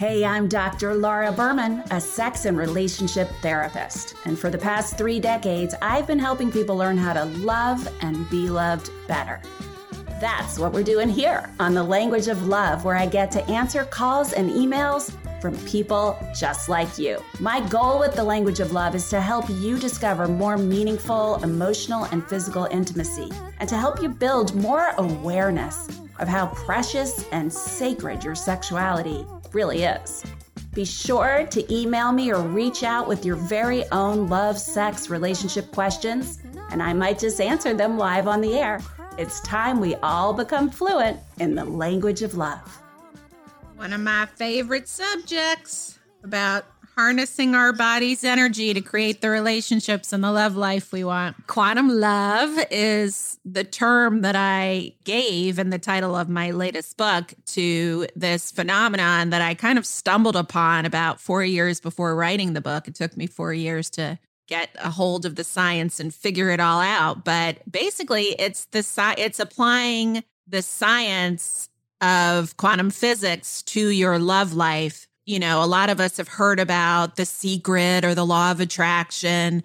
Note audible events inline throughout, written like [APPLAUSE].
Hey, I'm Dr. Laura Berman, a sex and relationship therapist. And for the past three decades, I've been helping people learn how to love and be loved better. That's what we're doing here on The Language of Love, where I get to answer calls and emails from people just like you. My goal with The Language of Love is to help you discover more meaningful emotional and physical intimacy and to help you build more awareness of how precious and sacred your sexuality really is. Be sure to email me or reach out with your very own love, sex, relationship questions, and I might just answer them live on the air. It's time we all become fluent in the language of love. One of my favorite subjects about harnessing our body's energy to create the relationships and the love life we want. Quantum love is the term that I gave in the title of my latest book to this phenomenon that I kind of stumbled upon about four years before writing the book. It took me four years to get a hold of the science and figure it all out. But basically, it's the it's applying the science of quantum physics to your love life you know, a lot of us have heard about the secret or the law of attraction,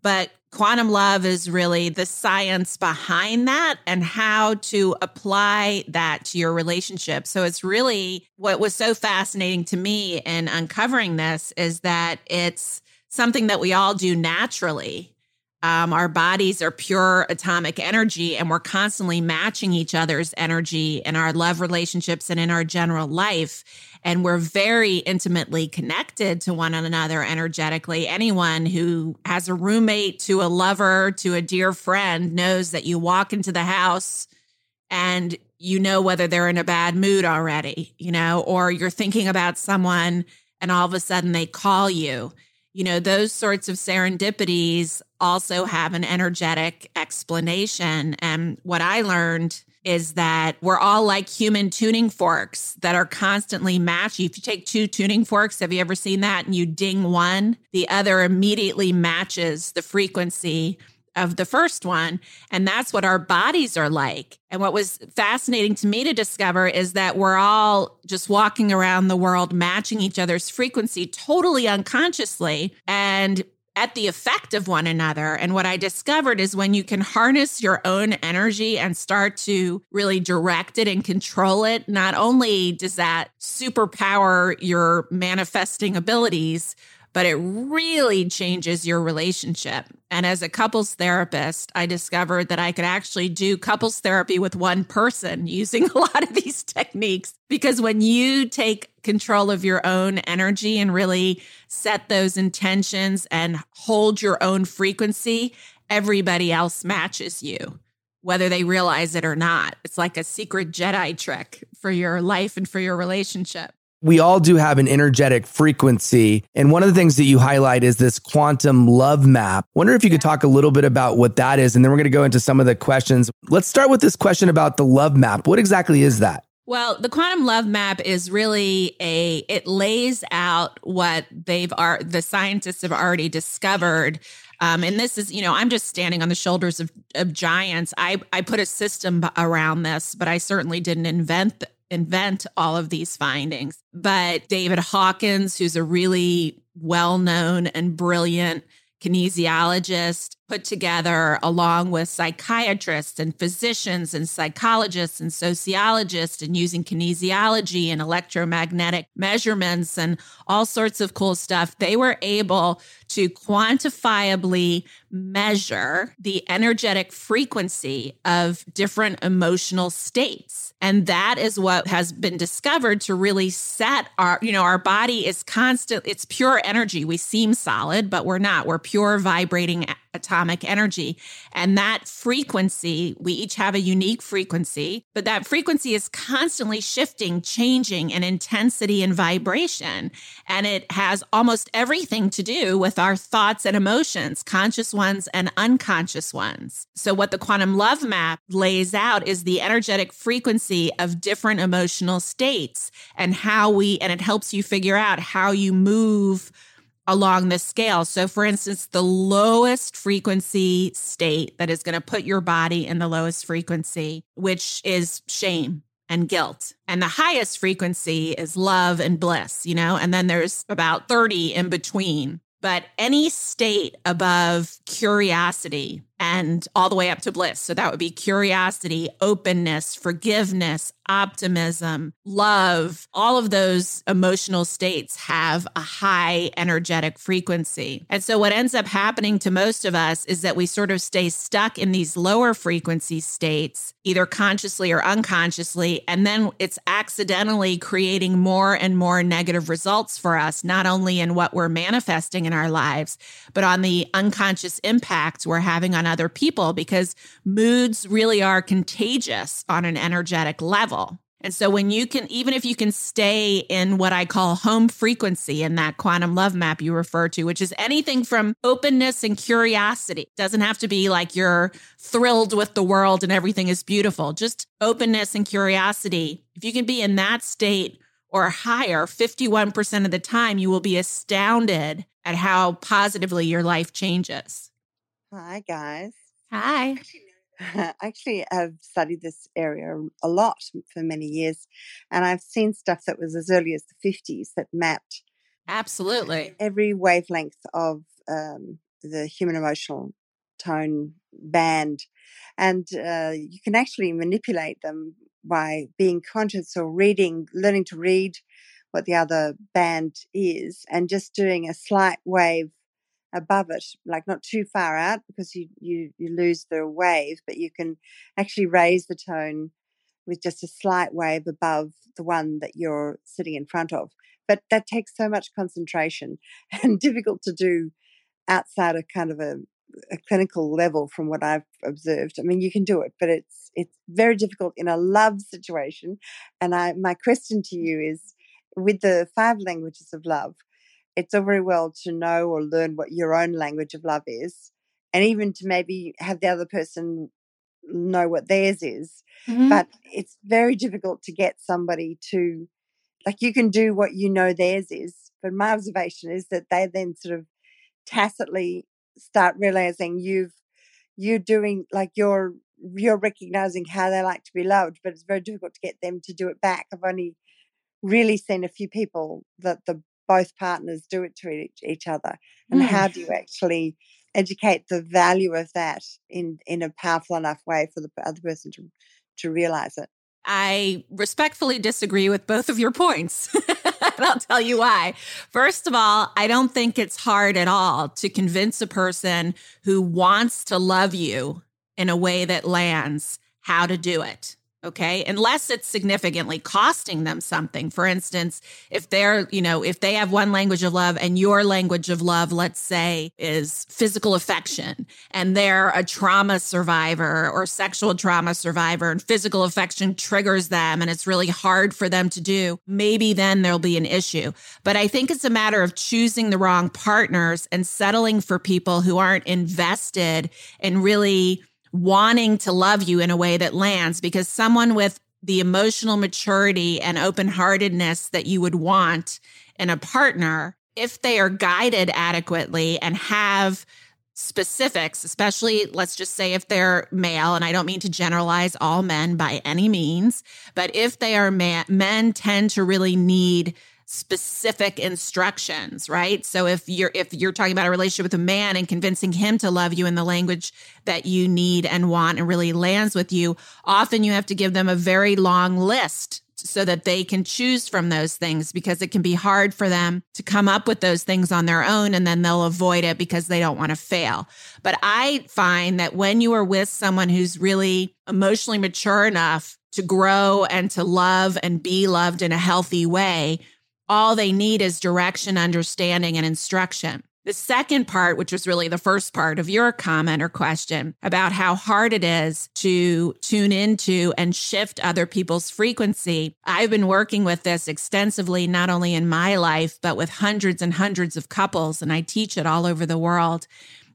but quantum love is really the science behind that and how to apply that to your relationship. So it's really what was so fascinating to me in uncovering this is that it's something that we all do naturally. Um, our bodies are pure atomic energy, and we're constantly matching each other's energy in our love relationships and in our general life and we're very intimately connected to one another energetically. Anyone who has a roommate to a lover to a dear friend knows that you walk into the house and you know whether they're in a bad mood already, you know, or you're thinking about someone and all of a sudden they call you. You know, those sorts of serendipities also have an energetic explanation. And what I learned is that we're all like human tuning forks that are constantly matching. If you take two tuning forks, have you ever seen that? And you ding one, the other immediately matches the frequency of the first one. And that's what our bodies are like. And what was fascinating to me to discover is that we're all just walking around the world matching each other's frequency totally unconsciously. And at the effect of one another. And what I discovered is when you can harness your own energy and start to really direct it and control it, not only does that superpower your manifesting abilities, but it really changes your relationship. And as a couples therapist, I discovered that I could actually do couples therapy with one person [LAUGHS] using a lot of these techniques. Because when you take control of your own energy and really set those intentions and hold your own frequency, everybody else matches you, whether they realize it or not. It's like a secret Jedi trick for your life and for your relationship we all do have an energetic frequency. And one of the things that you highlight is this quantum love map. Wonder if you could talk a little bit about what that is. And then we're going to go into some of the questions. Let's start with this question about the love map. What exactly is that? Well, the quantum love map is really a it lays out what they've are the scientists have already discovered. Um, and this is, you know, I'm just standing on the shoulders of, of giants. I, I put a system around this, but I certainly didn't invent invent all of these findings. But David Hawkins, who's a really well known and brilliant kinesiologist, put together along with psychiatrists and physicians and psychologists and sociologists and using kinesiology and electromagnetic measurements and all sorts of cool stuff. They were able to quantifiably measure the energetic frequency of different emotional states. And that is what has been discovered to really set our, you know, our body is constant, it's pure energy. We seem solid, but we're not. We're pure vibrating atomic energy. And that frequency, we each have a unique frequency, but that frequency is constantly shifting, changing in intensity and vibration. And it has almost everything to do with our thoughts and emotions, conscious ones and unconscious ones. So, what the quantum love map lays out is the energetic frequency of different emotional states and how we, and it helps you figure out how you move along the scale. So, for instance, the lowest frequency state that is going to put your body in the lowest frequency, which is shame. and guilt. And the highest frequency is love and bliss, you know, and then there's about 30 in between. But any state above curiosity and all the way up to bliss. So that would be curiosity, openness, forgiveness, optimism, love. All of those emotional states have a high energetic frequency. And so what ends up happening to most of us is that we sort of stay stuck in these lower frequency states, either consciously or unconsciously. And then it's accidentally creating more and more negative results for us, not only in what we're manifesting in our lives, but on the unconscious impact we're having on other people because moods really are contagious on an energetic level. And so when you can, even if you can stay in what I call home frequency in that quantum love map you refer to, which is anything from openness and curiosity. It doesn't have to be like you're thrilled with the world and everything is beautiful. Just openness and curiosity. If you can be in that state or higher 51% of the time, you will be astounded at how positively your life changes. Hi, guys. Hi. Actually, [LAUGHS] I've studied this area a lot for many years, and I've seen stuff that was as early as the 50s that mapped absolutely every wavelength of um, the human emotional tone band. And uh, you can actually manipulate them by being conscious or reading, learning to read what the other band is, and just doing a slight wave above it, like not too far out because you, you, you lose the wave, but you can actually raise the tone with just a slight wave above the one that you're sitting in front of. But that takes so much concentration [LAUGHS] and difficult to do outside of kind of a, a clinical level from what I've observed. I mean, you can do it, but it's it's very difficult in a love situation. And I my question to you is with the five languages of love, it's all very well to know or learn what your own language of love is, and even to maybe have the other person know what theirs is. Mm-hmm. But it's very difficult to get somebody to, like, you can do what you know theirs is. But my observation is that they then sort of tacitly start realizing you've you're doing like you're you're recognizing how they like to be loved but it's very difficult to get them to do it back i've only really seen a few people that the both partners do it to each, each other and mm. how do you actually educate the value of that in in a powerful enough way for the other person to to realize it I respectfully disagree with both of your points. [LAUGHS] and I'll tell you why. First of all, I don't think it's hard at all to convince a person who wants to love you in a way that lands how to do it. Okay. Unless it's significantly costing them something. For instance, if they're, you know, if they have one language of love and your language of love, let's say, is physical affection and they're a trauma survivor or sexual trauma survivor and physical affection triggers them and it's really hard for them to do, maybe then there'll be an issue. But I think it's a matter of choosing the wrong partners and settling for people who aren't invested in really wanting to love you in a way that lands because someone with the emotional maturity and open heartedness that you would want in a partner, if they are guided adequately and have specifics, especially let's just say if they're male, and I don't mean to generalize all men by any means, but if they are man, men tend to really need specific instructions, right? So if you're if you're talking about a relationship with a man and convincing him to love you in the language that you need and want and really lands with you, often you have to give them a very long list so that they can choose from those things because it can be hard for them to come up with those things on their own and then they'll avoid it because they don't want to fail. But I find that when you are with someone who's really emotionally mature enough to grow and to love and be loved in a healthy way, all they need is direction, understanding, and instruction. The second part, which was really the first part of your comment or question about how hard it is to tune into and shift other people's frequency, I've been working with this extensively, not only in my life, but with hundreds and hundreds of couples, and I teach it all over the world.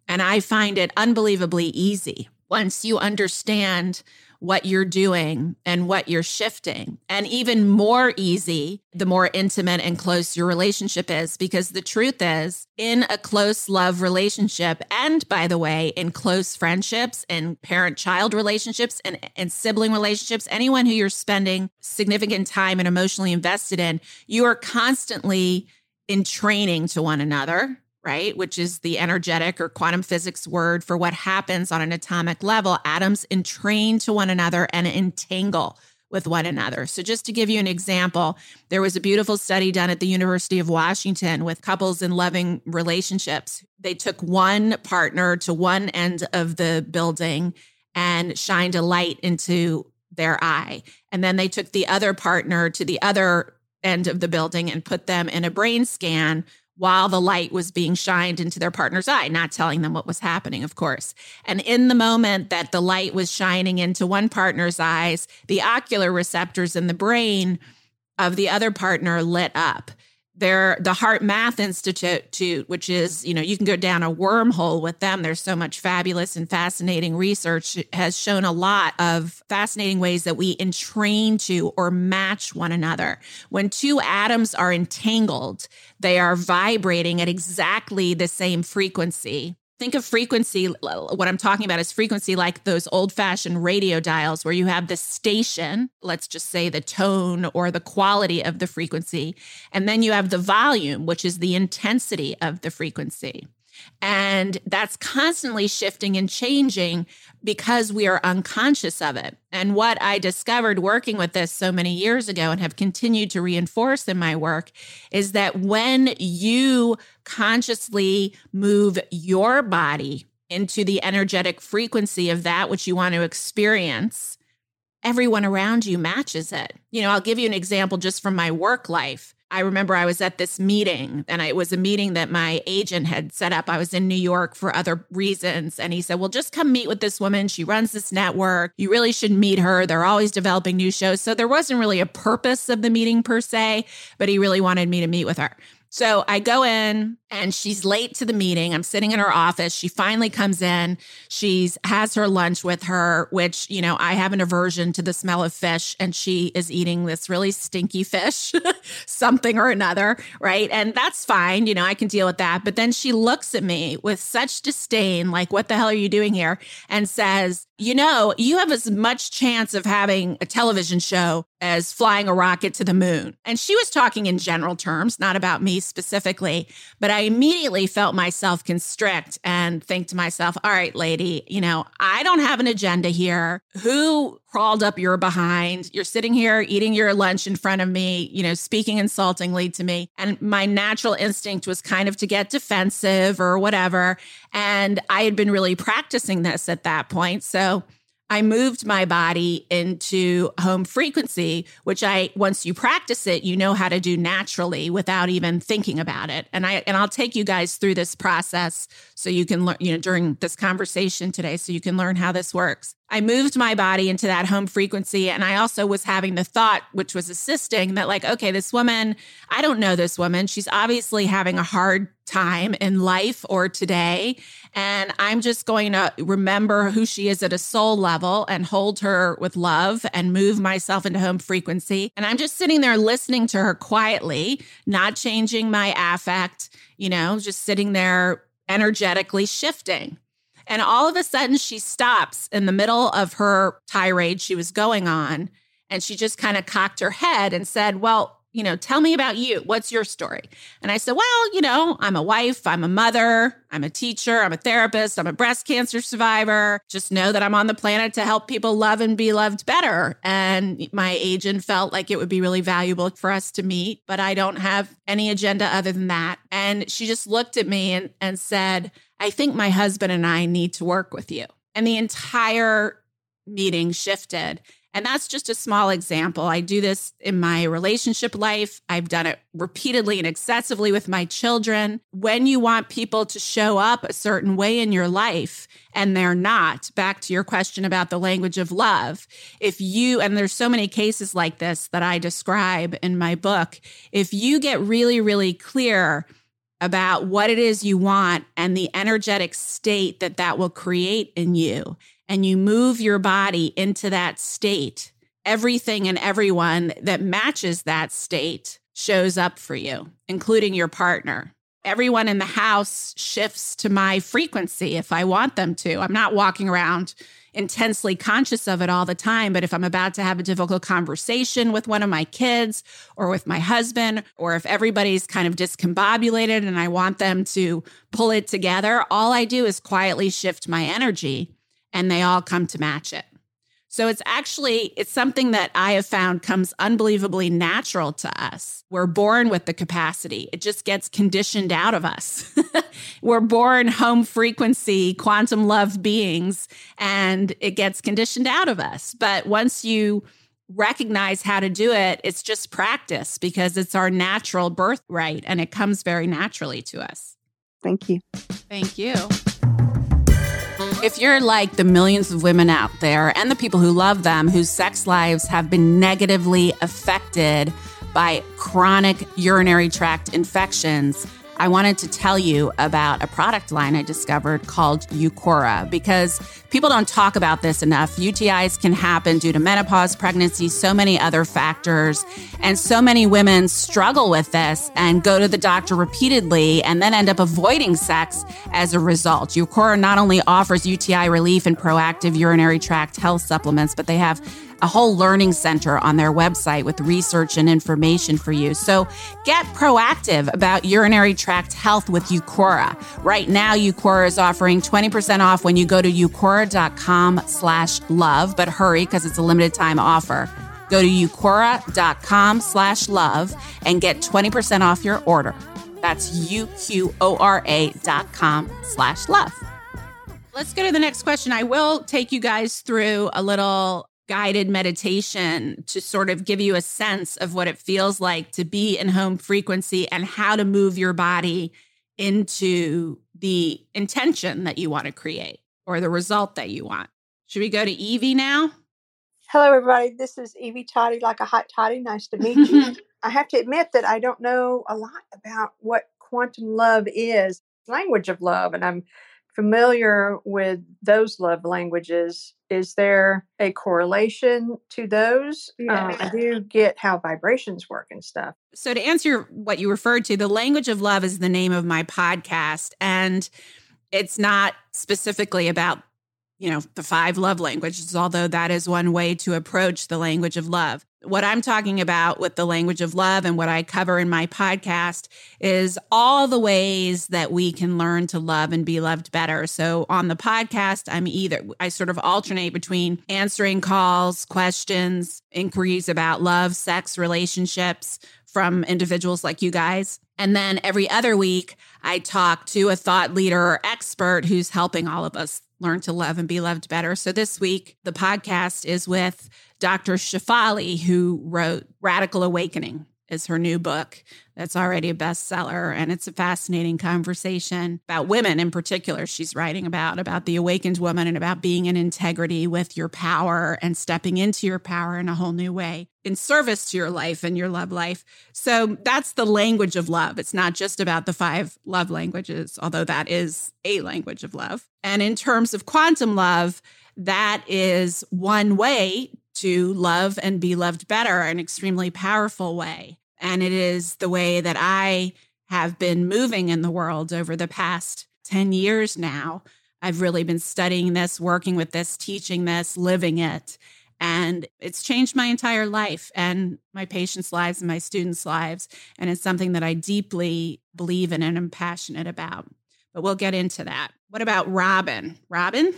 And I find it unbelievably easy once you understand what you're doing and what you're shifting. And even more easy, the more intimate and close your relationship is. Because the truth is, in a close love relationship, and by the way, in close friendships and parent child relationships and, and sibling relationships, anyone who you're spending significant time and emotionally invested in, you are constantly entraining to one another right? Which is the energetic or quantum physics word for what happens on an atomic level. Atoms entrain to one another and entangle with one another. So, just to give you an example, there was a beautiful study done at the University of Washington with couples in loving relationships. They took one partner to one end of the building and shined a light into their eye. And then they took the other partner to the other end of the building and put them in a brain scan while the light was being shined into their partner's eye, not telling them what was happening, of course. And in the moment that the light was shining into one partner's eyes, the ocular receptors in the brain of the other partner lit up they're the HeartMath Institute, which is, you know, you can go down a wormhole with them. There's so much fabulous and fascinating research has shown a lot of fascinating ways that we entrain to or match one another. When two atoms are entangled, they are vibrating at exactly the same frequency Think of frequency. What I'm talking about is frequency like those old fashioned radio dials where you have the station, let's just say the tone or the quality of the frequency. And then you have the volume, which is the intensity of the frequency. And that's constantly shifting and changing because we are unconscious of it. And what I discovered working with this so many years ago and have continued to reinforce in my work is that when you consciously move your body into the energetic frequency of that which you want to experience, everyone around you matches it. You know, I'll give you an example just from my work life. I remember I was at this meeting and it was a meeting that my agent had set up. I was in New York for other reasons. And he said, Well, just come meet with this woman. She runs this network. You really should meet her. They're always developing new shows. So there wasn't really a purpose of the meeting per se, but he really wanted me to meet with her. So I go in and she's late to the meeting. I'm sitting in her office. She finally comes in. She's has her lunch with her, which, you know, I have an aversion to the smell of fish and she is eating this really stinky fish, [LAUGHS] something or another, right? And that's fine, you know, I can deal with that. But then she looks at me with such disdain, like, what the hell are you doing here? And says, you know, you have as much chance of having a television show as flying a rocket to the moon. And she was talking in general terms, not about me specifically, but I immediately felt myself constrict and think to myself, all right, lady, you know, I don't have an agenda here. Who crawled up your behind? You're sitting here eating your lunch in front of me, you know, speaking insultingly to me. And my natural instinct was kind of to get defensive or whatever. And I had been really practicing this at that point. So, I moved my body into home frequency, which I once you practice it, you know how to do naturally without even thinking about it. And I and I'll take you guys through this process so you can learn, you know, during this conversation today so you can learn how this works. I moved my body into that home frequency. And I also was having the thought, which was assisting, that, like, okay, this woman, I don't know this woman. She's obviously having a hard time in life or today. And I'm just going to remember who she is at a soul level and hold her with love and move myself into home frequency. And I'm just sitting there listening to her quietly, not changing my affect, you know, just sitting there energetically shifting. And all of a sudden, she stops in the middle of her tirade she was going on. And she just kind of cocked her head and said, Well, you know, tell me about you. What's your story? And I said, Well, you know, I'm a wife, I'm a mother, I'm a teacher, I'm a therapist, I'm a breast cancer survivor. Just know that I'm on the planet to help people love and be loved better. And my agent felt like it would be really valuable for us to meet, but I don't have any agenda other than that. And she just looked at me and, and said, I think my husband and I need to work with you. And the entire meeting shifted. And that's just a small example. I do this in my relationship life. I've done it repeatedly and excessively with my children. When you want people to show up a certain way in your life and they're not, back to your question about the language of love, if you, and there's so many cases like this that I describe in my book, if you get really, really clear about what it is you want and the energetic state that that will create in you and you move your body into that state, everything and everyone that matches that state shows up for you, including your partner. Everyone in the house shifts to my frequency if I want them to. I'm not walking around intensely conscious of it all the time. But if I'm about to have a difficult conversation with one of my kids or with my husband, or if everybody's kind of discombobulated and I want them to pull it together, all I do is quietly shift my energy and they all come to match it. So it's actually it's something that I have found comes unbelievably natural to us. We're born with the capacity. It just gets conditioned out of us. [LAUGHS] We're born home frequency quantum love beings and it gets conditioned out of us. But once you recognize how to do it, it's just practice because it's our natural birthright and it comes very naturally to us. Thank you. Thank you. If you're like the millions of women out there and the people who love them whose sex lives have been negatively affected by chronic urinary tract infections, I wanted to tell you about a product line I discovered called Uqora because people don't talk about this enough. UTIs can happen due to menopause, pregnancy, so many other factors. And so many women struggle with this and go to the doctor repeatedly and then end up avoiding sex as a result. Uqora not only offers UTI relief and proactive urinary tract health supplements, but they have a whole learning center on their website with research and information for you. So get proactive about urinary tract health with Uqora. Right now, Uqora is offering 20% off when you go to uqora.com slash love, but hurry because it's a limited time offer. Go to uqora.com slash love and get 20% off your order. That's U-Q-O-R-A dot com slash love. Let's go to the next question. I will take you guys through a little guided meditation to sort of give you a sense of what it feels like to be in home frequency and how to move your body into the intention that you want to create or the result that you want. Should we go to Evie now? Hello, everybody. This is Evie Toddy, like a hot toddy. Nice to meet you. [LAUGHS] I have to admit that I don't know a lot about what quantum love is, language of love, and I'm familiar with those love languages. Is there a correlation to those? Yeah. Um, I do get how vibrations work and stuff. So, to answer what you referred to, the language of love is the name of my podcast. And it's not specifically about you know, the five love languages, although that is one way to approach the language of love. What I'm talking about with the language of love and what I cover in my podcast is all the ways that we can learn to love and be loved better. So on the podcast, I'm either, I sort of alternate between answering calls, questions, inquiries about love, sex, relationships from individuals like you guys. And then every other week, I talk to a thought leader or expert who's helping all of us learn to love and be loved better. So this week, the podcast is with Dr. Shefali, who wrote Radical Awakening is her new book that's already a bestseller and it's a fascinating conversation about women in particular. She's writing about about the awakened woman and about being in integrity with your power and stepping into your power in a whole new way in service to your life and your love life. So that's the language of love. It's not just about the five love languages although that is a language of love. And in terms of quantum love that is one way to love and be loved better, an extremely powerful way. And it is the way that I have been moving in the world over the past 10 years now. I've really been studying this, working with this, teaching this, living it. And it's changed my entire life and my patients' lives and my students' lives. And it's something that I deeply believe in and am passionate about. But we'll get into that. What about Robin? Robin,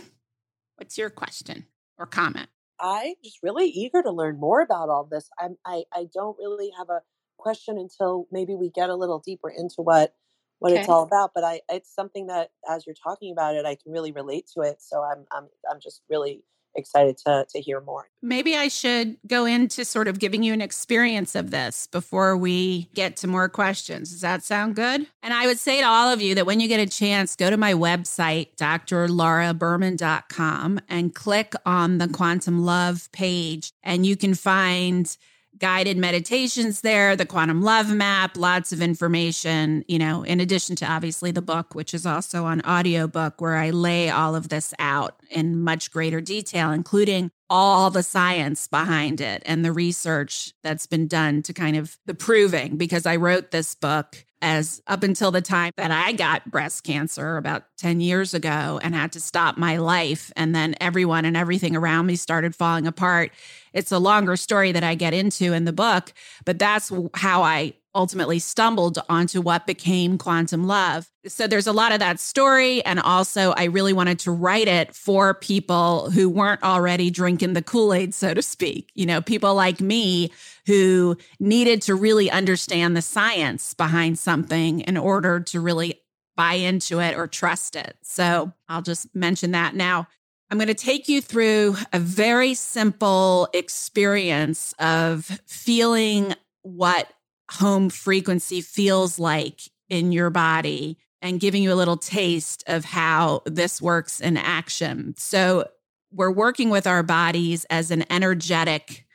what's your question or comment? I'm just really eager to learn more about all this. I'm, I I don't really have a question until maybe we get a little deeper into what what okay. it's all about. But I it's something that as you're talking about it, I can really relate to it. So I'm I'm I'm just really excited to to hear more. Maybe I should go into sort of giving you an experience of this before we get to more questions. Does that sound good? And I would say to all of you that when you get a chance, go to my website, drlauraberman.com, and click on the Quantum Love page, and you can find guided meditations there, the quantum love map, lots of information, you know, in addition to obviously the book, which is also on audiobook where I lay all of this out in much greater detail, including all the science behind it and the research that's been done to kind of the proving because I wrote this book as up until the time that I got breast cancer about 10 years ago and had to stop my life. And then everyone and everything around me started falling apart. It's a longer story that I get into in the book, but that's how I ultimately stumbled onto what became quantum love. So there's a lot of that story. And also, I really wanted to write it for people who weren't already drinking the Kool Aid, so to speak. You know, people like me who needed to really understand the science behind something in order to really buy into it or trust it. So I'll just mention that now. I'm going to take you through a very simple experience of feeling what home frequency feels like in your body and giving you a little taste of how this works in action. So, we're working with our bodies as an energetic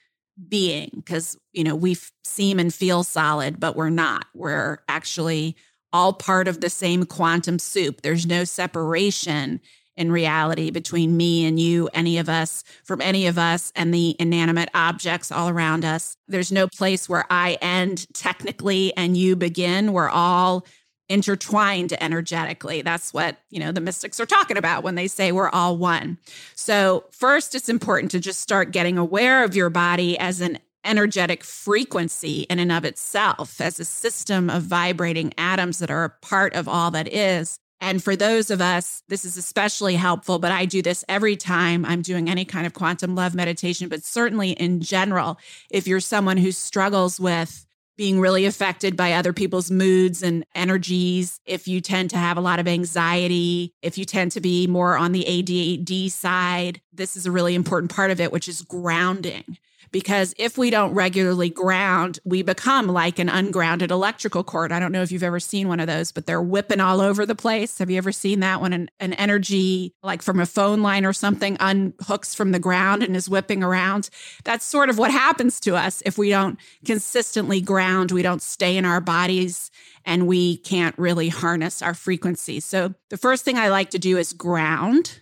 being because, you know, we seem and feel solid, but we're not. We're actually all part of the same quantum soup. There's no separation in reality between me and you, any of us, from any of us and the inanimate objects all around us. There's no place where I end technically and you begin. We're all intertwined energetically. That's what, you know, the mystics are talking about when they say we're all one. So, first it's important to just start getting aware of your body as an energetic frequency in and of itself, as a system of vibrating atoms that are a part of all that is. And for those of us, this is especially helpful, but I do this every time I'm doing any kind of quantum love meditation, but certainly in general, if you're someone who struggles with being really affected by other people's moods and energies, if you tend to have a lot of anxiety, if you tend to be more on the ADD side, this is a really important part of it, which is grounding because if we don't regularly ground, we become like an ungrounded electrical cord. I don't know if you've ever seen one of those, but they're whipping all over the place. Have you ever seen that when an, an energy, like from a phone line or something, unhooks from the ground and is whipping around? That's sort of what happens to us if we don't consistently ground, we don't stay in our bodies and we can't really harness our frequency. So the first thing I like to do is ground.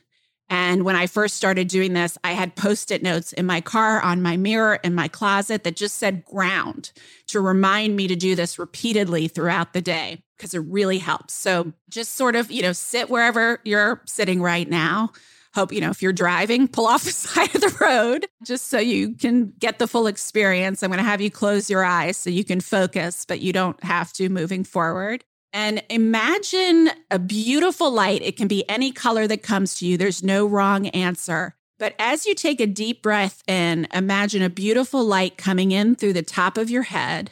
And when I first started doing this, I had post it notes in my car, on my mirror, in my closet that just said ground to remind me to do this repeatedly throughout the day because it really helps. So just sort of, you know, sit wherever you're sitting right now. Hope, you know, if you're driving, pull off the [LAUGHS] side of the road just so you can get the full experience. I'm going to have you close your eyes so you can focus, but you don't have to moving forward. And imagine a beautiful light. It can be any color that comes to you, there's no wrong answer. But as you take a deep breath in, imagine a beautiful light coming in through the top of your head.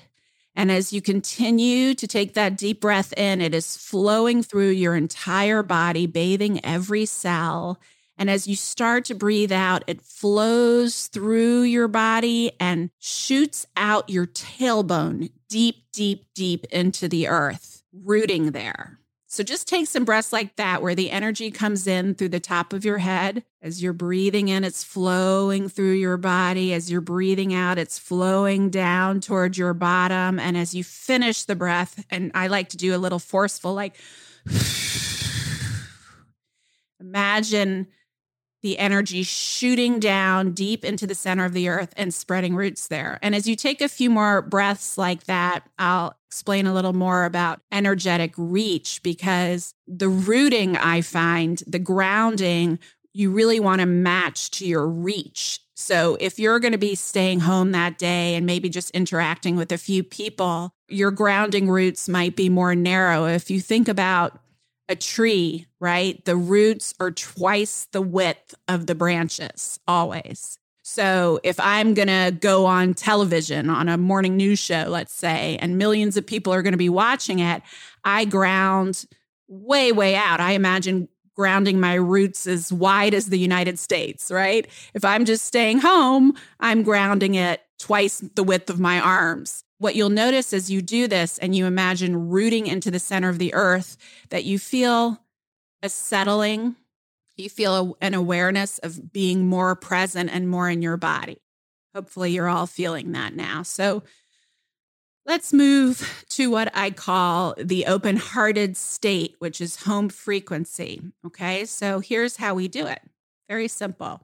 And as you continue to take that deep breath in, it is flowing through your entire body, bathing every cell. And as you start to breathe out, it flows through your body and shoots out your tailbone deep, deep, deep into the earth rooting there. So just take some breaths like that, where the energy comes in through the top of your head. As you're breathing in, it's flowing through your body. As you're breathing out, it's flowing down towards your bottom. And as you finish the breath, and I like to do a little forceful, like, [SIGHS] imagine the energy shooting down deep into the center of the earth and spreading roots there. And as you take a few more breaths like that, I'll explain a little more about energetic reach because the rooting I find, the grounding, you really want to match to your reach. So if you're going to be staying home that day and maybe just interacting with a few people, your grounding roots might be more narrow. If you think about a tree, right? The roots are twice the width of the branches, always. So if I'm going to go on television on a morning news show, let's say, and millions of people are going to be watching it, I ground way, way out. I imagine grounding my roots as wide as the United States, right? If I'm just staying home, I'm grounding it twice the width of my arms. What you'll notice as you do this and you imagine rooting into the center of the earth, that you feel a settling, you feel a, an awareness of being more present and more in your body. Hopefully, you're all feeling that now. So, let's move to what I call the open hearted state, which is home frequency. Okay, so here's how we do it very simple.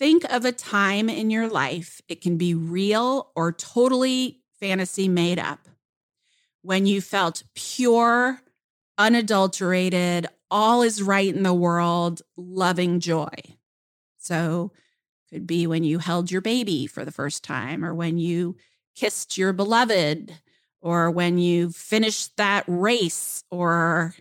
Think of a time in your life, it can be real or totally fantasy made up, when you felt pure, unadulterated, all is right in the world, loving joy. So, could be when you held your baby for the first time, or when you kissed your beloved, or when you finished that race, or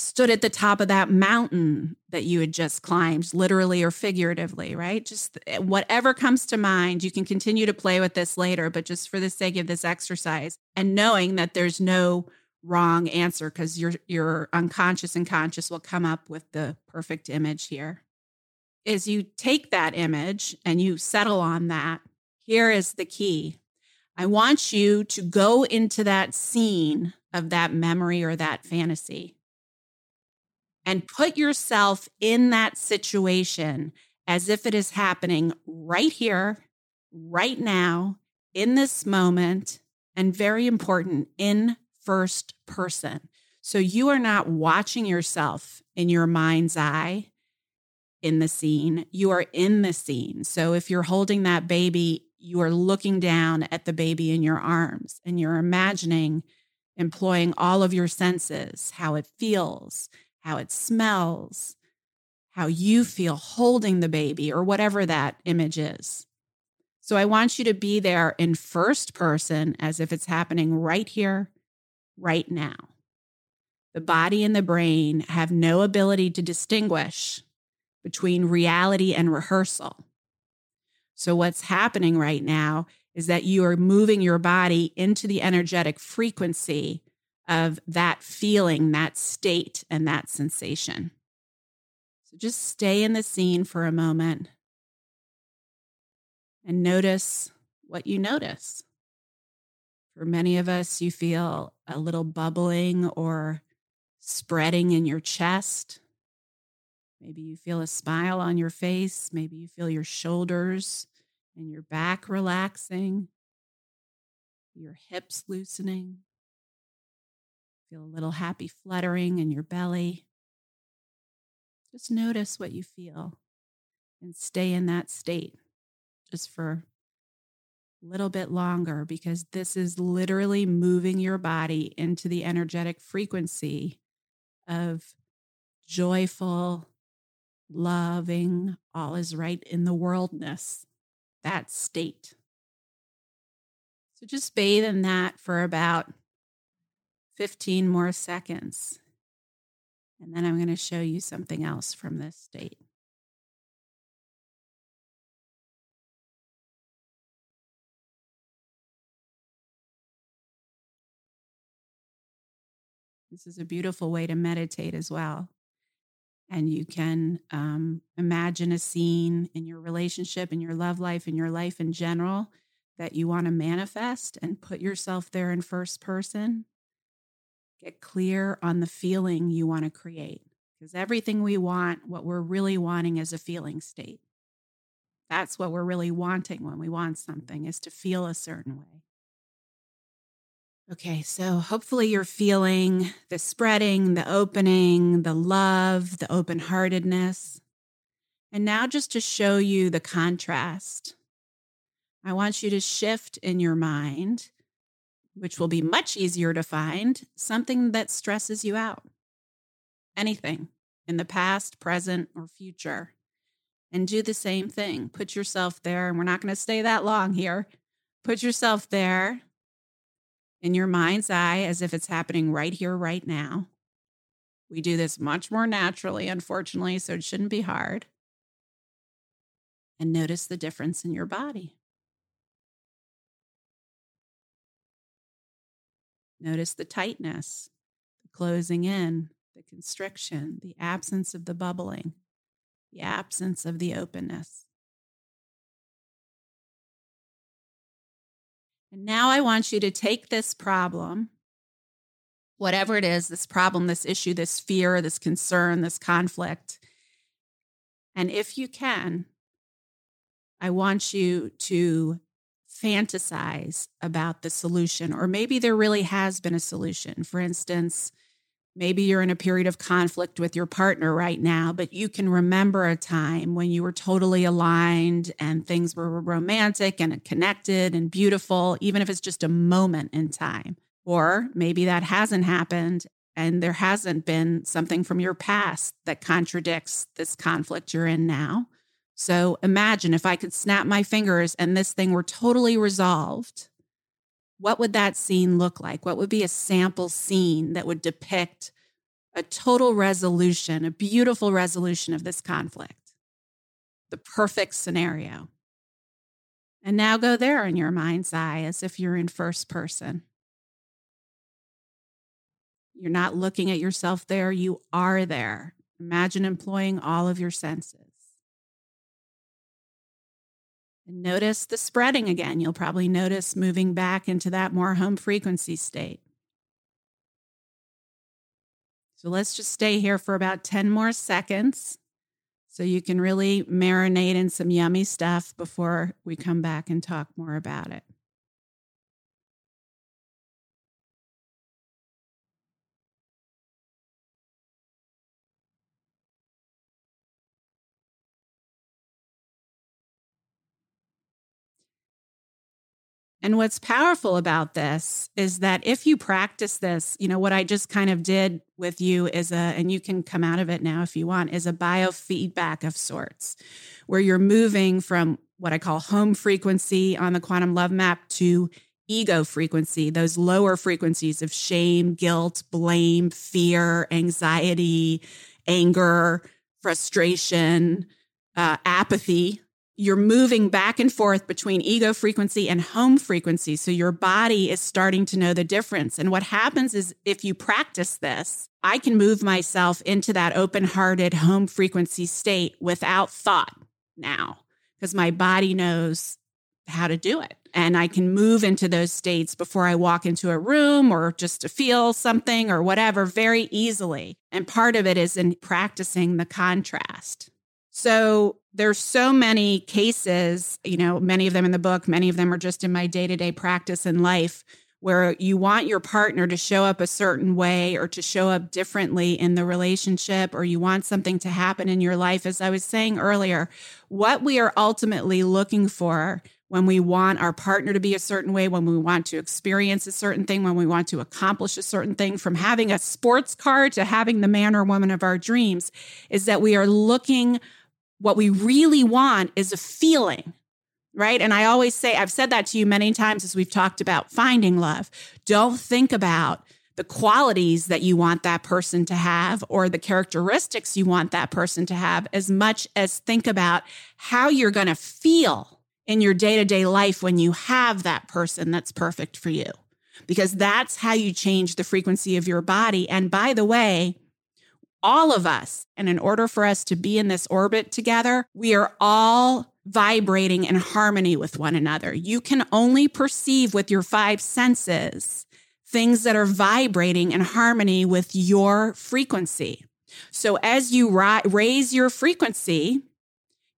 stood at the top of that mountain that you had just climbed, literally or figuratively, right? Just eh, whatever comes to mind, you can continue to play with this later, but just for the sake of this exercise and knowing that there's no wrong answer because your your unconscious and conscious will come up with the perfect image here. Is you take that image and you settle on that. Here is the key. I want you to go into that scene of that memory or that fantasy and put yourself in that situation as if it is happening right here, right now, in this moment, and very important, in first person. So you are not watching yourself in your mind's eye in the scene, you are in the scene. So if you're holding that baby, you are looking down at the baby in your arms and you're imagining employing all of your senses, how it feels, how it smells, how you feel holding the baby, or whatever that image is. So I want you to be there in first person as if it's happening right here, right now. The body and the brain have no ability to distinguish between reality and rehearsal. So, what's happening right now is that you are moving your body into the energetic frequency of that feeling, that state, and that sensation. So just stay in the scene for a moment and notice what you notice. For many of us, you feel a little bubbling or spreading in your chest. Maybe you feel a smile on your face. Maybe you feel your shoulders and your back relaxing, your hips loosening. Feel a little happy fluttering in your belly. Just notice what you feel and stay in that state just for a little bit longer because this is literally moving your body into the energetic frequency of joyful, loving, all is right in the worldness, that state. So just bathe in that for about 15 more seconds. And then I'm going to show you something else from this state. This is a beautiful way to meditate as well. And you can um, imagine a scene in your relationship, in your love life, in your life in general that you want to manifest and put yourself there in first person. Get clear on the feeling you want to create because everything we want, what we're really wanting is a feeling state. That's what we're really wanting when we want mm-hmm. something is to feel a certain way. Okay, so hopefully you're feeling the spreading, the opening, the love, the open heartedness. And now, just to show you the contrast, I want you to shift in your mind which will be much easier to find, something that stresses you out. Anything in the past, present, or future. And do the same thing. Put yourself there, and we're not going to stay that long here. Put yourself there in your mind's eye as if it's happening right here, right now. We do this much more naturally, unfortunately, so it shouldn't be hard. And notice the difference in your body. Notice the tightness, the closing in, the constriction, the absence of the bubbling, the absence of the openness. And now I want you to take this problem, whatever it is, this problem, this issue, this fear, this concern, this conflict, and if you can, I want you to fantasize about the solution, or maybe there really has been a solution. For instance, maybe you're in a period of conflict with your partner right now, but you can remember a time when you were totally aligned and things were romantic and connected and beautiful, even if it's just a moment in time. Or maybe that hasn't happened and there hasn't been something from your past that contradicts this conflict you're in now. So imagine if I could snap my fingers and this thing were totally resolved. What would that scene look like? What would be a sample scene that would depict a total resolution, a beautiful resolution of this conflict? The perfect scenario. And now go there in your mind's eye as if you're in first person. You're not looking at yourself there, you are there. Imagine employing all of your senses. And notice the spreading again. You'll probably notice moving back into that more home frequency state. So let's just stay here for about 10 more seconds so you can really marinate in some yummy stuff before we come back and talk more about it. And what's powerful about this is that if you practice this, you know, what I just kind of did with you is a, and you can come out of it now if you want, is a biofeedback of sorts, where you're moving from what I call home frequency on the quantum love map to ego frequency, those lower frequencies of shame, guilt, blame, fear, anxiety, anger, frustration, uh, apathy, you're moving back and forth between ego frequency and home frequency. So your body is starting to know the difference. And what happens is if you practice this, I can move myself into that open hearted home frequency state without thought now because my body knows how to do it. And I can move into those states before I walk into a room or just to feel something or whatever very easily. And part of it is in practicing the contrast. So there's so many cases, you know, many of them in the book, many of them are just in my day-to-day practice in life where you want your partner to show up a certain way or to show up differently in the relationship or you want something to happen in your life. As I was saying earlier, what we are ultimately looking for when we want our partner to be a certain way, when we want to experience a certain thing, when we want to accomplish a certain thing, from having a sports car to having the man or woman of our dreams, is that we are looking what we really want is a feeling, right? And I always say, I've said that to you many times as we've talked about finding love. Don't think about the qualities that you want that person to have or the characteristics you want that person to have as much as think about how you're going to feel in your day to day life when you have that person that's perfect for you. Because that's how you change the frequency of your body. And by the way, all of us. And in order for us to be in this orbit together, we are all vibrating in harmony with one another. You can only perceive with your five senses things that are vibrating in harmony with your frequency. So as you ri- raise your frequency,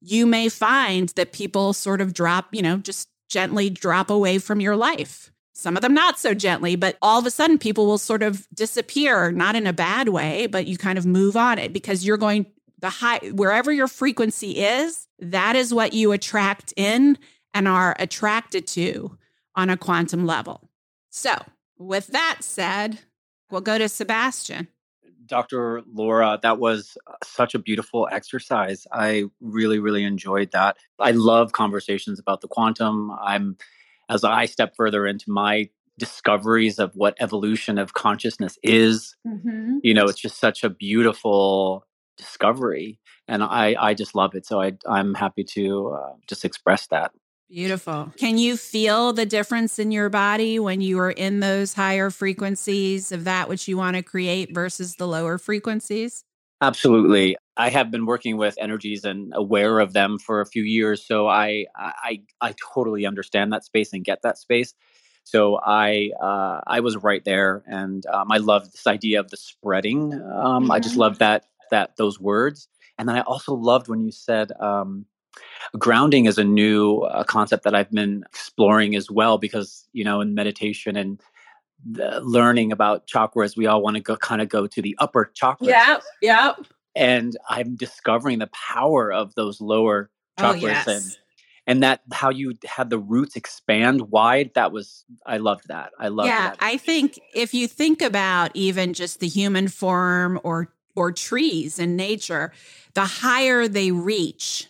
you may find that people sort of drop, you know, just gently drop away from your life some of them not so gently, but all of a sudden people will sort of disappear, not in a bad way, but you kind of move on it because you're going the high, wherever your frequency is, that is what you attract in and are attracted to on a quantum level. So, with that said, we'll go to Sebastian. Dr. Laura, that was uh, such a beautiful exercise. I really, really enjoyed that. I love conversations about the quantum. I'm as I step further into my discoveries of what evolution of consciousness is, mm-hmm. you know, it's just such a beautiful discovery. And I, I just love it. So I, I'm happy to uh, just express that. Beautiful. Can you feel the difference in your body when you are in those higher frequencies of that which you want to create versus the lower frequencies? Absolutely. I have been working with energies and aware of them for a few years, so I I I totally understand that space and get that space. So I uh, I was right there, and um, I love this idea of the spreading. Um. I just mm-hmm. love that that those words, and then I also loved when you said um, grounding is a new uh, concept that I've been exploring as well because, you know, in meditation and learning about chakras, we all want to go kind of go to the upper chakras. Yeah, yeah. And I'm discovering the power of those lower oh, chakras oh, yes. and and that how you had the roots expand wide that was i loved that i love yeah that. i think if you think about even just the human form or or trees in nature the higher they reach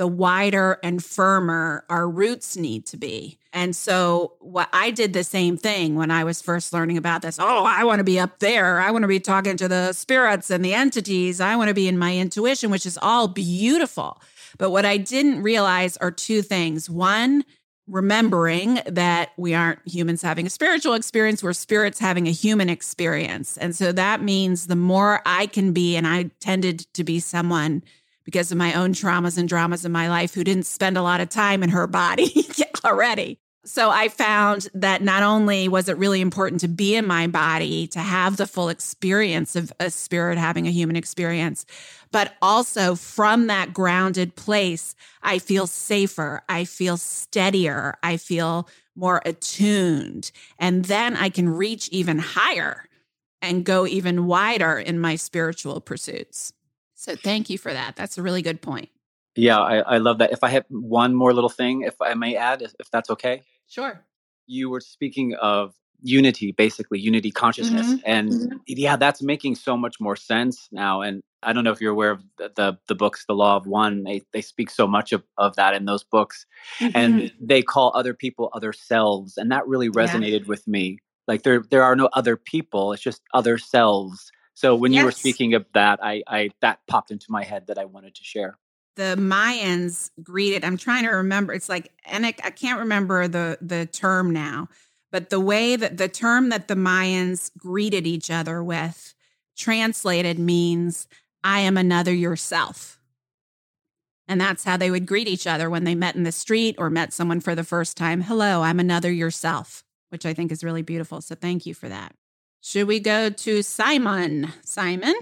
the wider and firmer our roots need to be. And so what I did the same thing when I was first learning about this. Oh, I want to be up there. I want to be talking to the spirits and the entities. I want to be in my intuition, which is all beautiful. But what I didn't realize are two things. One, remembering that we aren't humans having a spiritual experience, we're spirits having a human experience. And so that means the more I can be, and I tended to be someone because of my own traumas and dramas in my life who didn't spend a lot of time in her body [LAUGHS] already. So I found that not only was it really important to be in my body, to have the full experience of a spirit having a human experience, but also from that grounded place, I feel safer. I feel steadier. I feel more attuned. And then I can reach even higher and go even wider in my spiritual pursuits. So thank you for that. That's a really good point. Yeah, I, I love that. If I have one more little thing, if I may add, if, if that's okay. Sure. You were speaking of unity, basically unity consciousness, mm-hmm. and mm-hmm. yeah, that's making so much more sense now. And I don't know if you're aware of the the, the books, The Law of One. They they speak so much of, of that in those books, mm-hmm. and they call other people other selves, and that really resonated yeah. with me. Like there there are no other people; it's just other selves so when yes. you were speaking of that, I, I that popped into my head that I wanted to share. The Mayans greeted. I'm trying to remember. It's like and I can't remember the the term now, but the way that the term that the Mayans greeted each other with, translated means "I am another yourself." And that's how they would greet each other when they met in the street or met someone for the first time. Hello, I'm another yourself, which I think is really beautiful. So thank you for that. Should we go to Simon? Simon,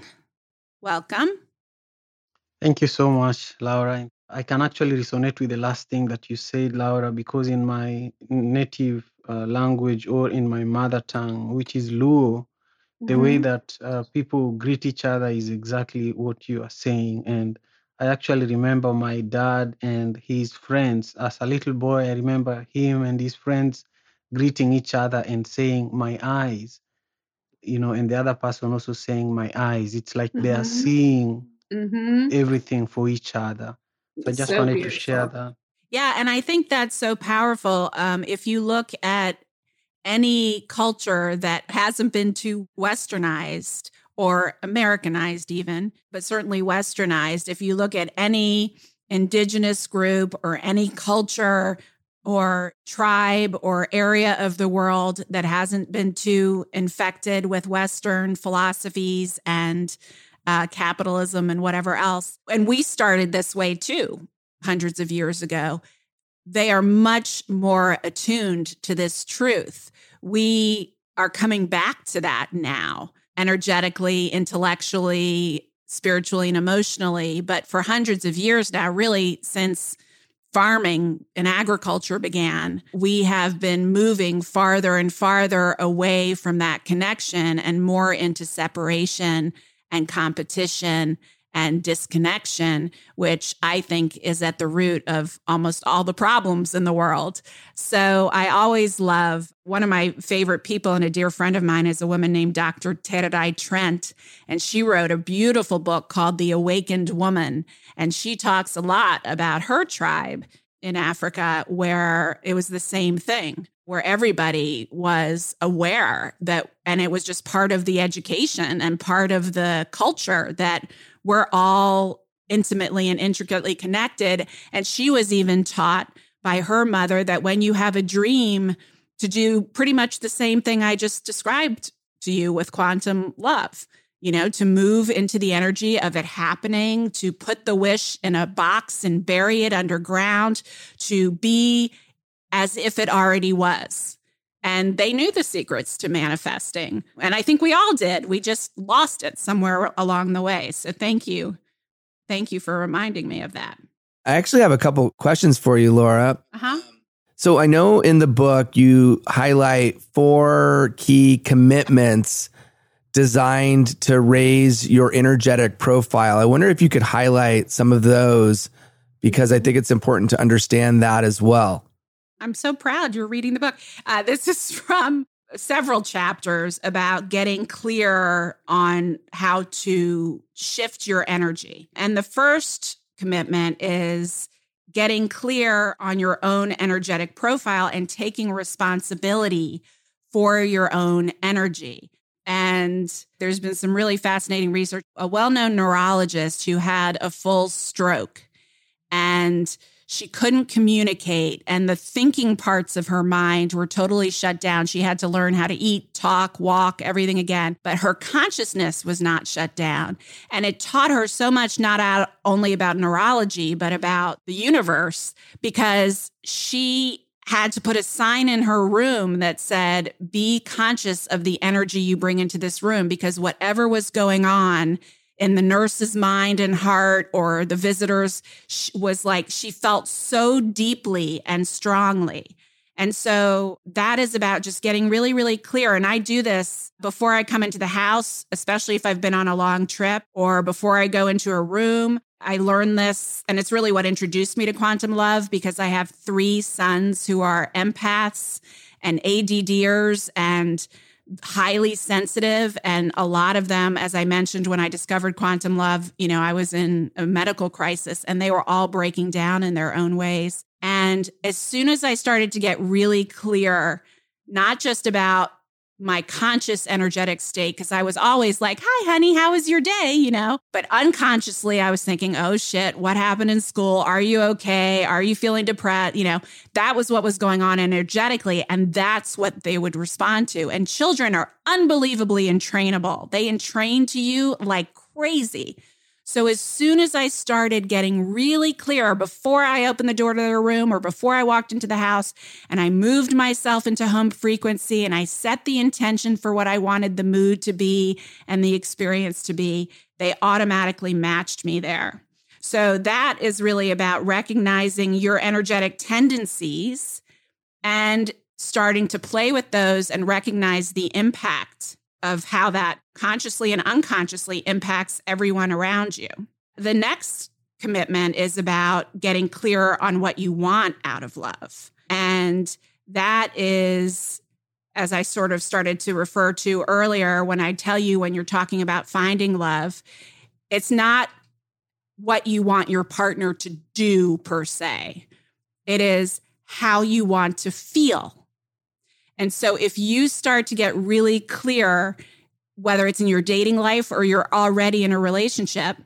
welcome. Thank you so much, Laura. I can actually resonate with the last thing that you said, Laura, because in my native uh, language or in my mother tongue, which is Luo, mm-hmm. the way mm-hmm. that uh, people greet each other is exactly what you are saying. And I actually remember my dad and his friends. As a little boy, I remember him and his friends greeting each other and saying, My eyes you know, and the other person also saying my eyes. It's like mm-hmm. they are mm-hmm. seeing mm-hmm. everything for each other. So I just so wanted beautiful. to share that. Yeah, and I think that's so powerful. Um, if you look at any culture that hasn't been too westernized or Americanized, even, but certainly westernized, if you look at any indigenous group or any culture or tribe or area of the world that hasn't been too infected with Western philosophies and uh, capitalism and whatever else. And we started this way too, hundreds of years ago. They are much more attuned to this truth. We are coming back to that now, energetically, intellectually, spiritually, and emotionally. But for hundreds of years now, really since farming and agriculture began, we have been moving farther and farther away from that connection and more into separation and competition and disconnection, which I think is at the root of almost all the problems in the world. So I always love one of my favorite people and a dear friend of mine is a woman named Dr. Tererai Trent. And she wrote a beautiful book called The Awakened Woman. And she talks a lot about her tribe in Africa where it was the same thing where everybody was aware that and it was just part of the education and part of the culture that we're all intimately and intricately connected. And she was even taught by her mother that when you have a dream, to do pretty much the same thing I just described to you with quantum love, you know, to move into the energy of it happening, to put the wish in a box and bury it underground, to be as if it already was. And they knew the secrets to manifesting. And I think we all did. We just lost it somewhere along the way. So thank you. Thank you for reminding me of that. I actually have a couple questions for you, Laura. Uh-huh. So I know in the book you highlight four key commitments designed to raise your energetic profile. I wonder if you could highlight some of those because I think it's important to understand that as well. I'm so proud you're reading the book. Uh, this is [LAUGHS] from several chapters about getting clear on how to shift your energy. And the first commitment is getting clear on your own energetic profile and taking responsibility for your own energy. And there's been some really fascinating research. A well known neurologist who had a full stroke and she couldn't communicate, and the thinking parts of her mind were totally shut down. She had to learn how to eat, talk, walk, everything again, but her consciousness was not shut down. And it taught her so much, not only about neurology, but about the universe, because she had to put a sign in her room that said, Be conscious of the energy you bring into this room, because whatever was going on in the nurse's mind and heart or the visitors was like she felt so deeply and strongly. And so that is about just getting really, really clear. And I do this before I come into the house, especially if I've been on a long trip or before I go into a room. I learned this, and it's really what introduced me to quantum love because I have three sons who are empaths and ADDers and highly sensitive and a lot of them as i mentioned when i discovered quantum love you know i was in a medical crisis and they were all breaking down in their own ways. And as soon as i started to get really clear not just about my conscious energetic state because I was always like, Hi, honey, how was your day? You know, but unconsciously, I was thinking, Oh shit, what happened in school? Are you okay? Are you feeling depressed? You know, that was what was going on energetically. And that's what they would respond to. And children are unbelievably entrainable, they entrain to you like crazy. So as soon as I started getting really clear before I opened the door to their room or before I walked into the house and I moved myself into home frequency and I set the intention for what I wanted the mood to be and the experience to be, they automatically matched me there. So that is really about recognizing your energetic tendencies and starting to play with those and recognize the impact of how that consciously and unconsciously impacts everyone around you. The next commitment is about getting clearer on what you want out of love. And that is, as I sort of started to refer to earlier, when I tell you when you're talking about finding love, it's not what you want your partner to do per se, it is how you want to feel and so if you start to get really clear, whether it's in your dating life or you're already in a relationship,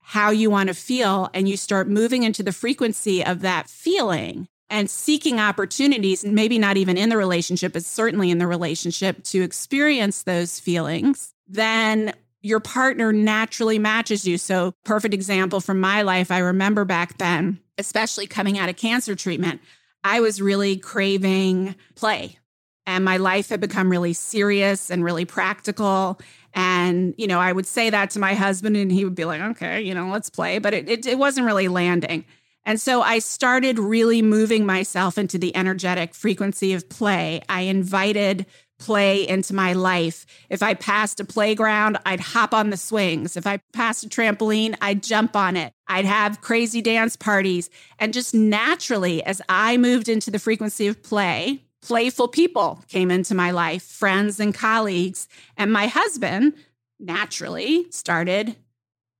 how you want to feel, and you start moving into the frequency of that feeling and seeking opportunities, maybe not even in the relationship, but certainly in the relationship to experience those feelings, then your partner naturally matches you. So, perfect example from my life. I remember back then, especially coming out of cancer treatment, I was really craving play and my life had become really serious and really practical. And you know i would say that to my husband and he would be like okay you know let's play. But it, it, it wasn't really landing. And so i started really moving myself into the energetic frequency of play. I invited play into my life. If i passed a playground i'd hop on the swings. If i passed a trampoline i'd jump on it. I'd have crazy dance parties. And just naturally as i moved into the frequency of play playful people came into my life, friends and colleagues. And my husband naturally started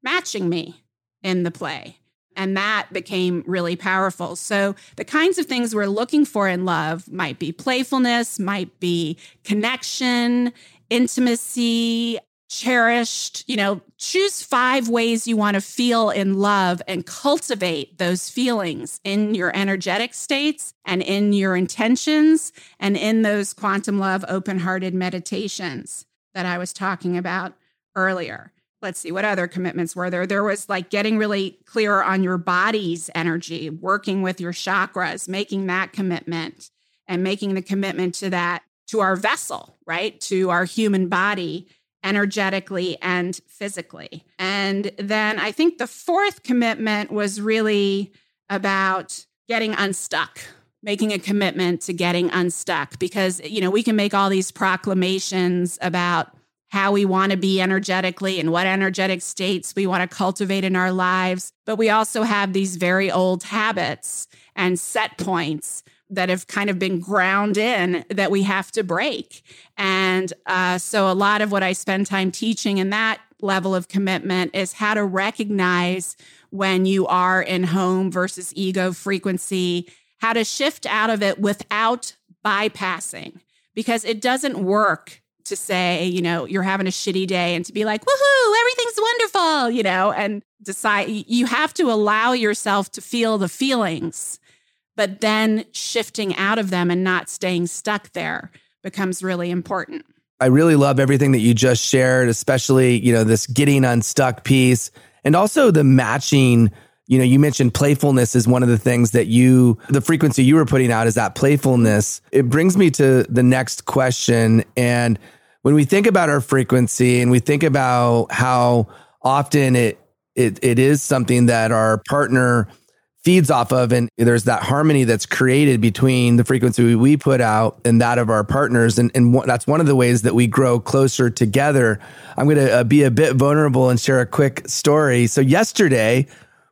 matching me in the play. And that became really powerful. So, the kinds of things we're looking for in love might be playfulness, might be connection, intimacy, cherished, you know, choose five ways you want to feel in love and cultivate those feelings in your energetic states and in your intentions and in those quantum love open hearted meditations that I was talking about earlier. Let's see, what other commitments were there? There was like getting really clear on your body's energy, working with your chakras, making that commitment and making the commitment to that, to our vessel, right? To our human body energetically and physically. And then I think the fourth commitment was really about getting unstuck, making a commitment to getting unstuck because, you know, we can make all these proclamations about how we want to be energetically and what energetic states we want to cultivate in our lives. But we also have these very old habits and set points that have kind of been ground in that we have to break. And uh, so, a lot of what I spend time teaching in that level of commitment is how to recognize when you are in home versus ego frequency, how to shift out of it without bypassing, because it doesn't work to say, you know, you're having a shitty day and to be like, woohoo, everything's wonderful, you know, and decide you have to allow yourself to feel the feelings but then shifting out of them and not staying stuck there becomes really important. I really love everything that you just shared, especially, you know, this getting unstuck piece and also the matching. You know, you mentioned playfulness is one of the things that you, the frequency you were putting out is that playfulness. It brings me to the next question. And when we think about our frequency and we think about how often it, it, it is something that our partner feeds off of. And there's that harmony that's created between the frequency we put out and that of our partners. And, and that's one of the ways that we grow closer together. I'm going to uh, be a bit vulnerable and share a quick story. So, yesterday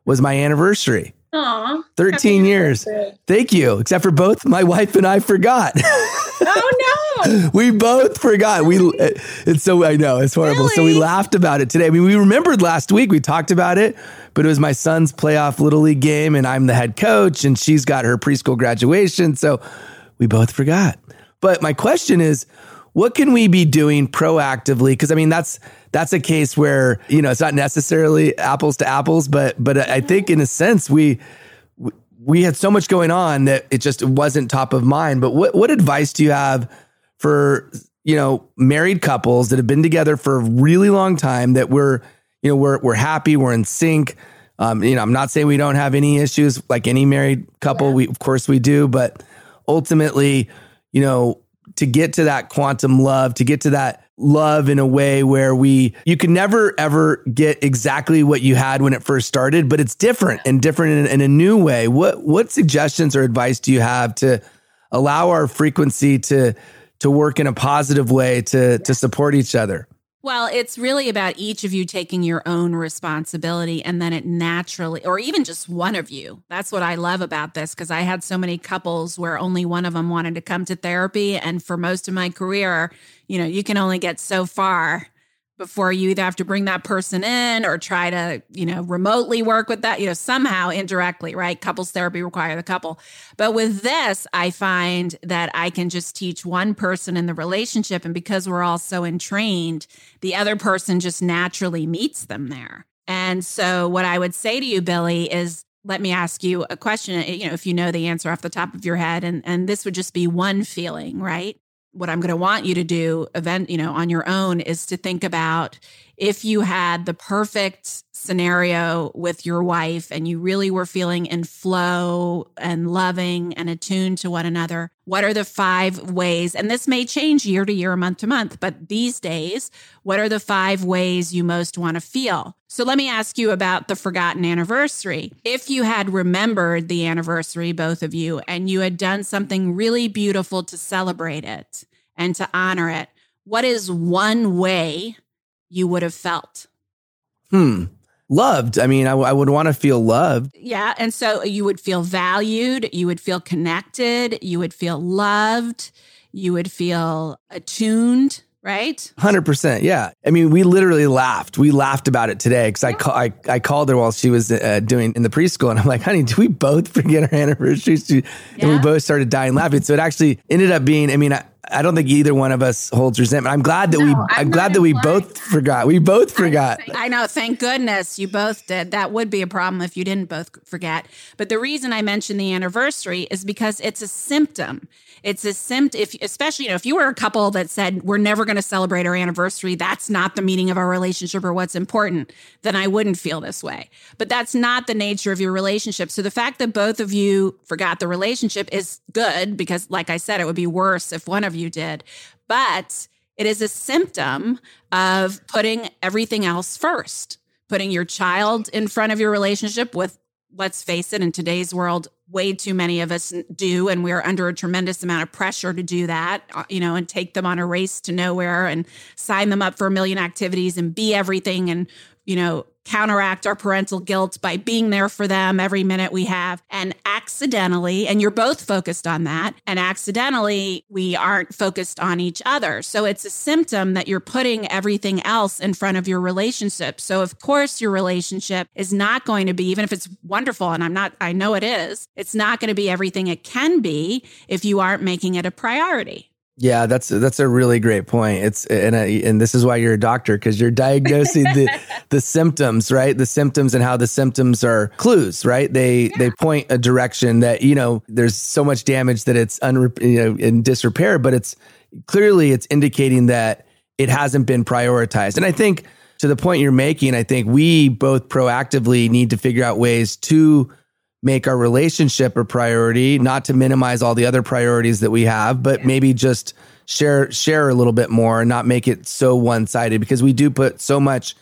was my anniversary. Aww. 13 years. Thank you. Except for both my wife and I forgot. [LAUGHS] oh [GASPS] we both forgot. We uh, it's so I know, it's horrible. Really? So we laughed about it today. I mean, we remembered last week we talked about it, but it was my son's playoff little league game and I'm the head coach and she's got her preschool graduation, so we both forgot. But my question is what can we be doing proactively because i mean that's that's a case where you know it's not necessarily apples to apples but but i think in a sense we we had so much going on that it just wasn't top of mind but what what advice do you have for you know married couples that have been together for a really long time that we're you know we're we're happy we're in sync um, you know i'm not saying we don't have any issues like any married couple yeah. we of course we do but ultimately you know to get to that quantum love, to get to that love in a way where we, you can never ever get exactly what you had when it first started, but it's different and different in, in a new way. What, what suggestions or advice do you have to allow our frequency to, to work in a positive way to, to support each other? Well, it's really about each of you taking your own responsibility and then it naturally, or even just one of you. That's what I love about this because I had so many couples where only one of them wanted to come to therapy. And for most of my career, you know, you can only get so far before you either have to bring that person in or try to, you know, remotely work with that, you know, somehow indirectly, right? Couples therapy require the couple. But with this, I find that I can just teach one person in the relationship. And because we're all so entrained, the other person just naturally meets them there. And so what I would say to you, Billy, is let me ask you a question, you know, if you know the answer off the top of your head. And, and this would just be one feeling, right? What I'm going to want you to do event, you know, on your own is to think about if you had the perfect scenario with your wife and you really were feeling in flow and loving and attuned to one another, what are the five ways? And this may change year to year, month to month, but these days, what are the five ways you most want to feel? So let me ask you about the forgotten anniversary. If you had remembered the anniversary, both of you, and you had done something really beautiful to celebrate it and to honor it, what is one way you would have felt? Hmm. Loved. I mean, I, w- I would want to feel loved. Yeah. And so you would feel valued, you would feel connected, you would feel loved, you would feel attuned right? 100%. Yeah. I mean, we literally laughed. We laughed about it today because I, ca- I, I called her while she was uh, doing in the preschool. And I'm like, honey, do we both forget our [LAUGHS] anniversaries? And yeah. we both started dying laughing. So it actually ended up being, I mean, I, I don't think either one of us holds resentment. I'm glad that no, we. I'm, I'm glad that we both forgot. We both forgot. I know. Thank goodness you both did. That would be a problem if you didn't both forget. But the reason I mentioned the anniversary is because it's a symptom. It's a symptom. If especially you know if you were a couple that said we're never going to celebrate our anniversary, that's not the meaning of our relationship or what's important. Then I wouldn't feel this way. But that's not the nature of your relationship. So the fact that both of you forgot the relationship is good because, like I said, it would be worse if one of you did. But it is a symptom of putting everything else first, putting your child in front of your relationship with let's face it, in today's world, way too many of us do. And we're under a tremendous amount of pressure to do that, uh, you know, and take them on a race to nowhere and sign them up for a million activities and be everything and, you know, counteract our parental guilt by being there for them every minute we have. And accidentally, and you're both focused on that, and accidentally, we aren't focused on each other. So it's a symptom that you're putting everything else in front of your relationship. So, of course, your relationship is not going to be, even if it's wonderful, and I'm not, I know it is, it's not going to be everything it can be if you aren't making it a priority. Yeah, that's that's a really great point. It's and I, and this is why you're a doctor because you're diagnosing the [LAUGHS] the symptoms, right? The symptoms and how the symptoms are clues, right? They yeah. they point a direction that you know there's so much damage that it's un you know in disrepair, but it's clearly it's indicating that it hasn't been prioritized. And I think to the point you're making, I think we both proactively need to figure out ways to make our relationship a priority, not to minimize all the other priorities that we have, but maybe just share share a little bit more and not make it so one-sided because we do put so much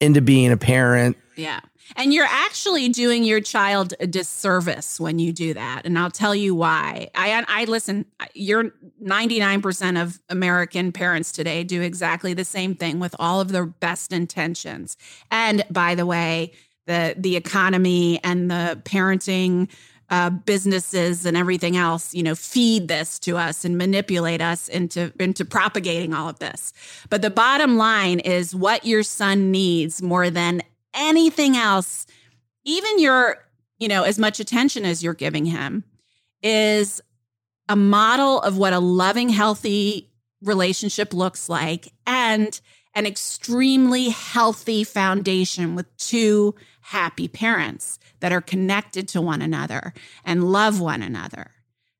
into being a parent. Yeah. And you're actually doing your child a disservice when you do that. And I'll tell you why. I I listen, you're 99% of American parents today do exactly the same thing with all of their best intentions. And by the way, the the economy and the parenting uh, businesses and everything else, you know, feed this to us and manipulate us into into propagating all of this. But the bottom line is what your son needs more than anything else, even your, you know, as much attention as you're giving him, is a model of what a loving, healthy relationship looks like and an extremely healthy foundation with two happy parents that are connected to one another and love one another.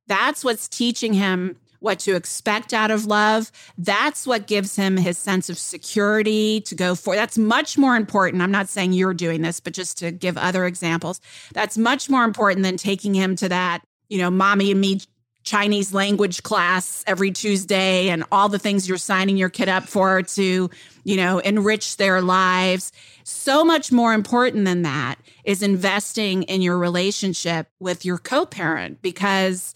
That's what's teaching him what to expect out of love. That's what gives him his sense of security to go for. That's much more important. I'm not saying you're doing this, but just to give other examples, that's much more important than taking him to that, you know, mommy and me Chinese language class every Tuesday and all the things you're signing your kid up for to, you know, enrich their lives. So much more important than that is investing in your relationship with your co parent because,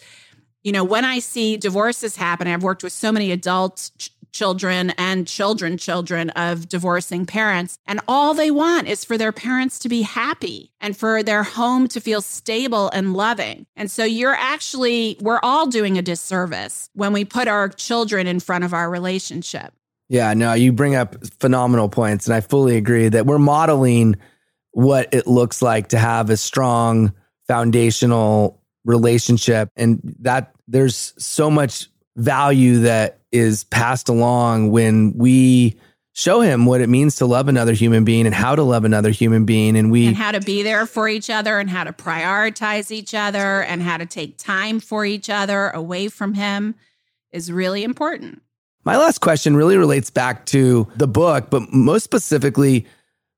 you know, when I see divorces happen, I've worked with so many adult children and children children of divorcing parents. And all they want is for their parents to be happy and for their home to feel stable and loving. And so you're actually we're all doing a disservice when we put our children in front of our relationship. Yeah no you bring up phenomenal points and i fully agree that we're modeling what it looks like to have a strong foundational relationship and that there's so much value that is passed along when we show him what it means to love another human being and how to love another human being and we and how to be there for each other and how to prioritize each other and how to take time for each other away from him is really important. My last question really relates back to the book but most specifically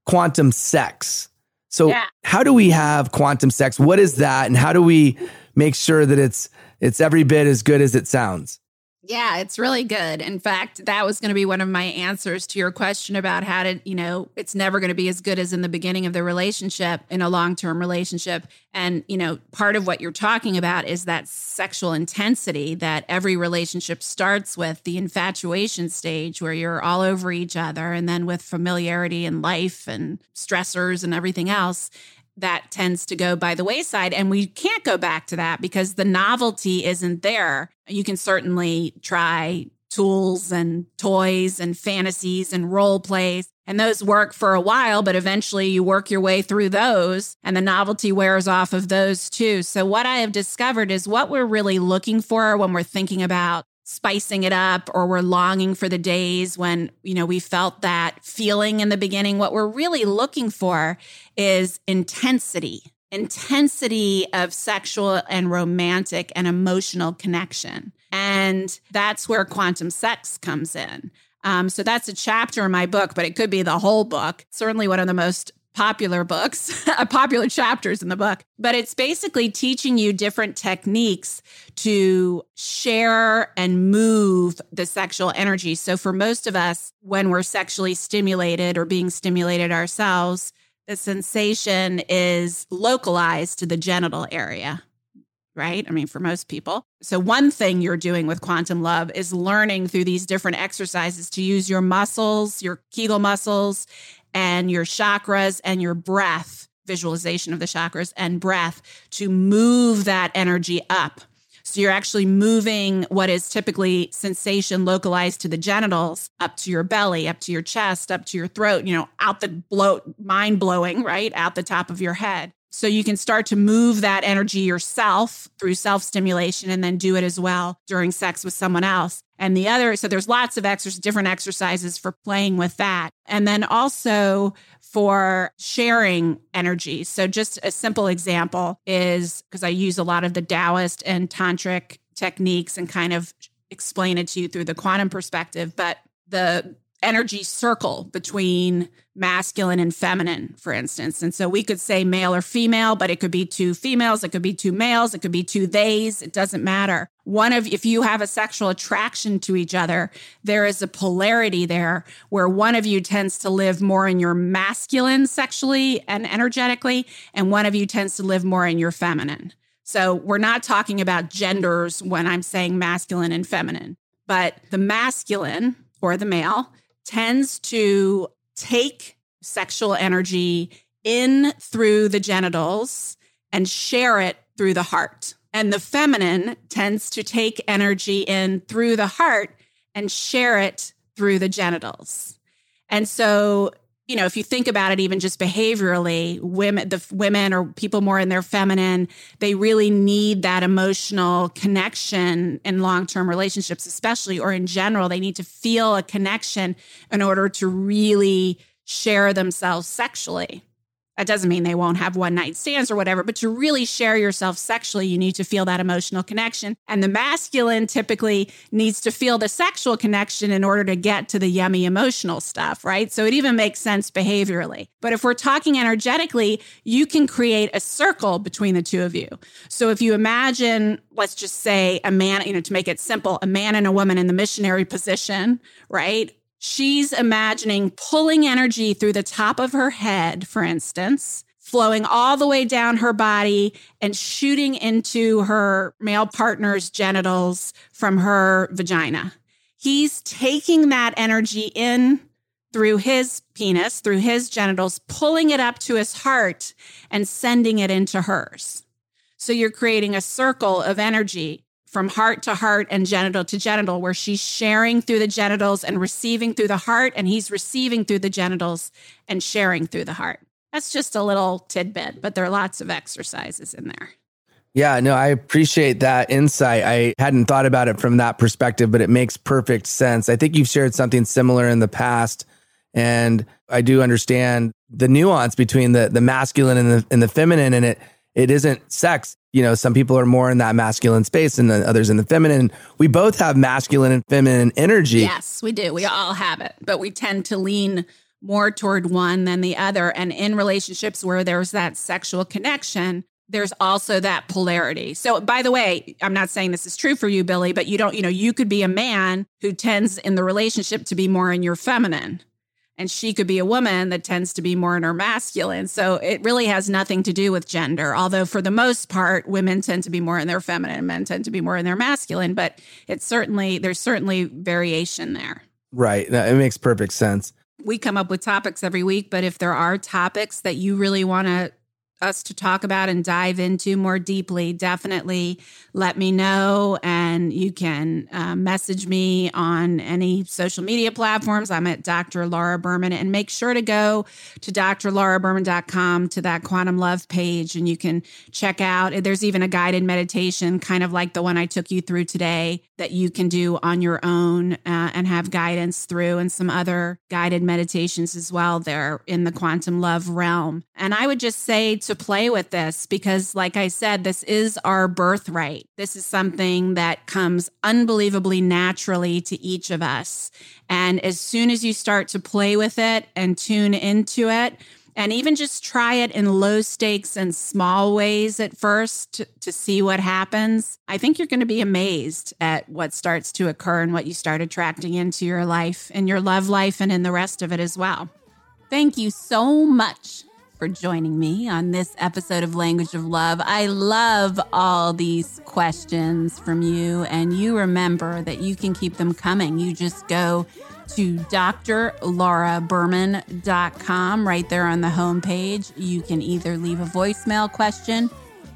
quantum sex. So yeah. how do we have quantum sex? What is that and how do we make sure that it's it's every bit as good as it sounds? Yeah, it's really good. In fact, that was going to be one of my answers to your question about how to, you know, it's never going to be as good as in the beginning of the relationship in a long term relationship. And, you know, part of what you're talking about is that sexual intensity that every relationship starts with the infatuation stage where you're all over each other. And then with familiarity and life and stressors and everything else, that tends to go by the wayside. And we can't go back to that because the novelty isn't there. You can certainly try tools and toys and fantasies and role plays. And those work for a while, but eventually you work your way through those and the novelty wears off of those too. So, what I have discovered is what we're really looking for when we're thinking about spicing it up or we're longing for the days when you know we felt that feeling in the beginning what we're really looking for is intensity intensity of sexual and romantic and emotional connection. And that's where quantum sex comes in. Um, so that's a chapter in my book but it could be the whole book. Certainly one of the most popular books, [LAUGHS] uh, popular chapters in the book, but it's basically teaching you different techniques to share and move the sexual energy. So for most of us, when we're sexually stimulated or being stimulated ourselves, the sensation is localized to the genital area, right? I mean, for most people. So, one thing you're doing with quantum love is learning through these different exercises to use your muscles, your Kegel muscles, and your chakras and your breath, visualization of the chakras and breath to move that energy up so you're actually moving what is typically sensation localized to the genitals up to your belly, up to your chest, up to your throat, you know, out the bloat, mind blowing, right? Out the top of your head. So you can start to move that energy yourself through self stimulation and then do it as well during sex with someone else. And the other, so there's lots of exercises, different exercises for playing with that. And then also for sharing energy. So, just a simple example is because I use a lot of the Taoist and Tantric techniques and kind of explain it to you through the quantum perspective, but the energy circle between masculine and feminine, for instance. And so we could say male or female, but it could be two females, it could be two males, it could be two theys, it doesn't matter. One of, if you have a sexual attraction to each other, there is a polarity there where one of you tends to live more in your masculine sexually and energetically, and one of you tends to live more in your feminine. So we're not talking about genders when I'm saying masculine and feminine, but the masculine or the male tends to take sexual energy in through the genitals and share it through the heart. And the feminine tends to take energy in through the heart and share it through the genitals. And so you know, if you think about it, even just behaviorally, women, the women or people more in their feminine, they really need that emotional connection in long term relationships, especially or in general. They need to feel a connection in order to really share themselves sexually. That doesn't mean they won't have one night stands or whatever, but to really share yourself sexually, you need to feel that emotional connection. And the masculine typically needs to feel the sexual connection in order to get to the yummy emotional stuff, right? So it even makes sense behaviorally. But if we're talking energetically, you can create a circle between the two of you. So if you imagine, let's just say a man, you know, to make it simple, a man and a woman in the missionary position, right? She's imagining pulling energy through the top of her head, for instance, flowing all the way down her body and shooting into her male partner's genitals from her vagina. He's taking that energy in through his penis, through his genitals, pulling it up to his heart and sending it into hers. So you're creating a circle of energy from heart to heart and genital to genital, where she's sharing through the genitals and receiving through the heart, and he's receiving through the genitals and sharing through the heart. That's just a little tidbit, but there are lots of exercises in there. Yeah, no, I appreciate that insight. I hadn't thought about it from that perspective, but it makes perfect sense. I think you've shared something similar in the past, and I do understand the nuance between the the masculine and the and the feminine, and it it isn't sex. You know, some people are more in that masculine space and the others in the feminine. We both have masculine and feminine energy. Yes, we do. We all have it, but we tend to lean more toward one than the other. And in relationships where there's that sexual connection, there's also that polarity. So, by the way, I'm not saying this is true for you, Billy, but you don't, you know, you could be a man who tends in the relationship to be more in your feminine and she could be a woman that tends to be more in her masculine. So it really has nothing to do with gender. Although for the most part, women tend to be more in their feminine and men tend to be more in their masculine, but it's certainly there's certainly variation there. Right. It makes perfect sense. We come up with topics every week, but if there are topics that you really want to us to talk about and dive into more deeply, definitely let me know. And you can uh, message me on any social media platforms. I'm at Dr. Laura Berman. And make sure to go to drlauraberman.com to that quantum love page and you can check out. There's even a guided meditation, kind of like the one I took you through today, that you can do on your own uh, and have guidance through, and some other guided meditations as well there in the quantum love realm. And I would just say to play with this because, like I said, this is our birthright. This is something that comes unbelievably naturally to each of us. And as soon as you start to play with it and tune into it, and even just try it in low stakes and small ways at first to, to see what happens. I think you're going to be amazed at what starts to occur and what you start attracting into your life, in your love life, and in the rest of it as well. Thank you so much for joining me on this episode of Language of Love. I love all these questions from you, and you remember that you can keep them coming. You just go to drlauraberman.com right there on the homepage. You can either leave a voicemail question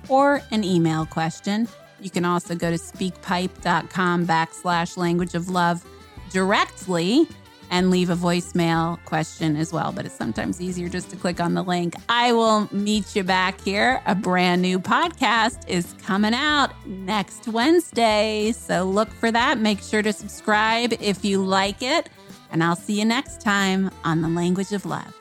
or an email question. You can also go to speakpipe.com backslash language of love directly and leave a voicemail question as well. But it's sometimes easier just to click on the link. I will meet you back here. A brand new podcast is coming out next Wednesday. So look for that. Make sure to subscribe if you like it. And I'll see you next time on The Language of Love.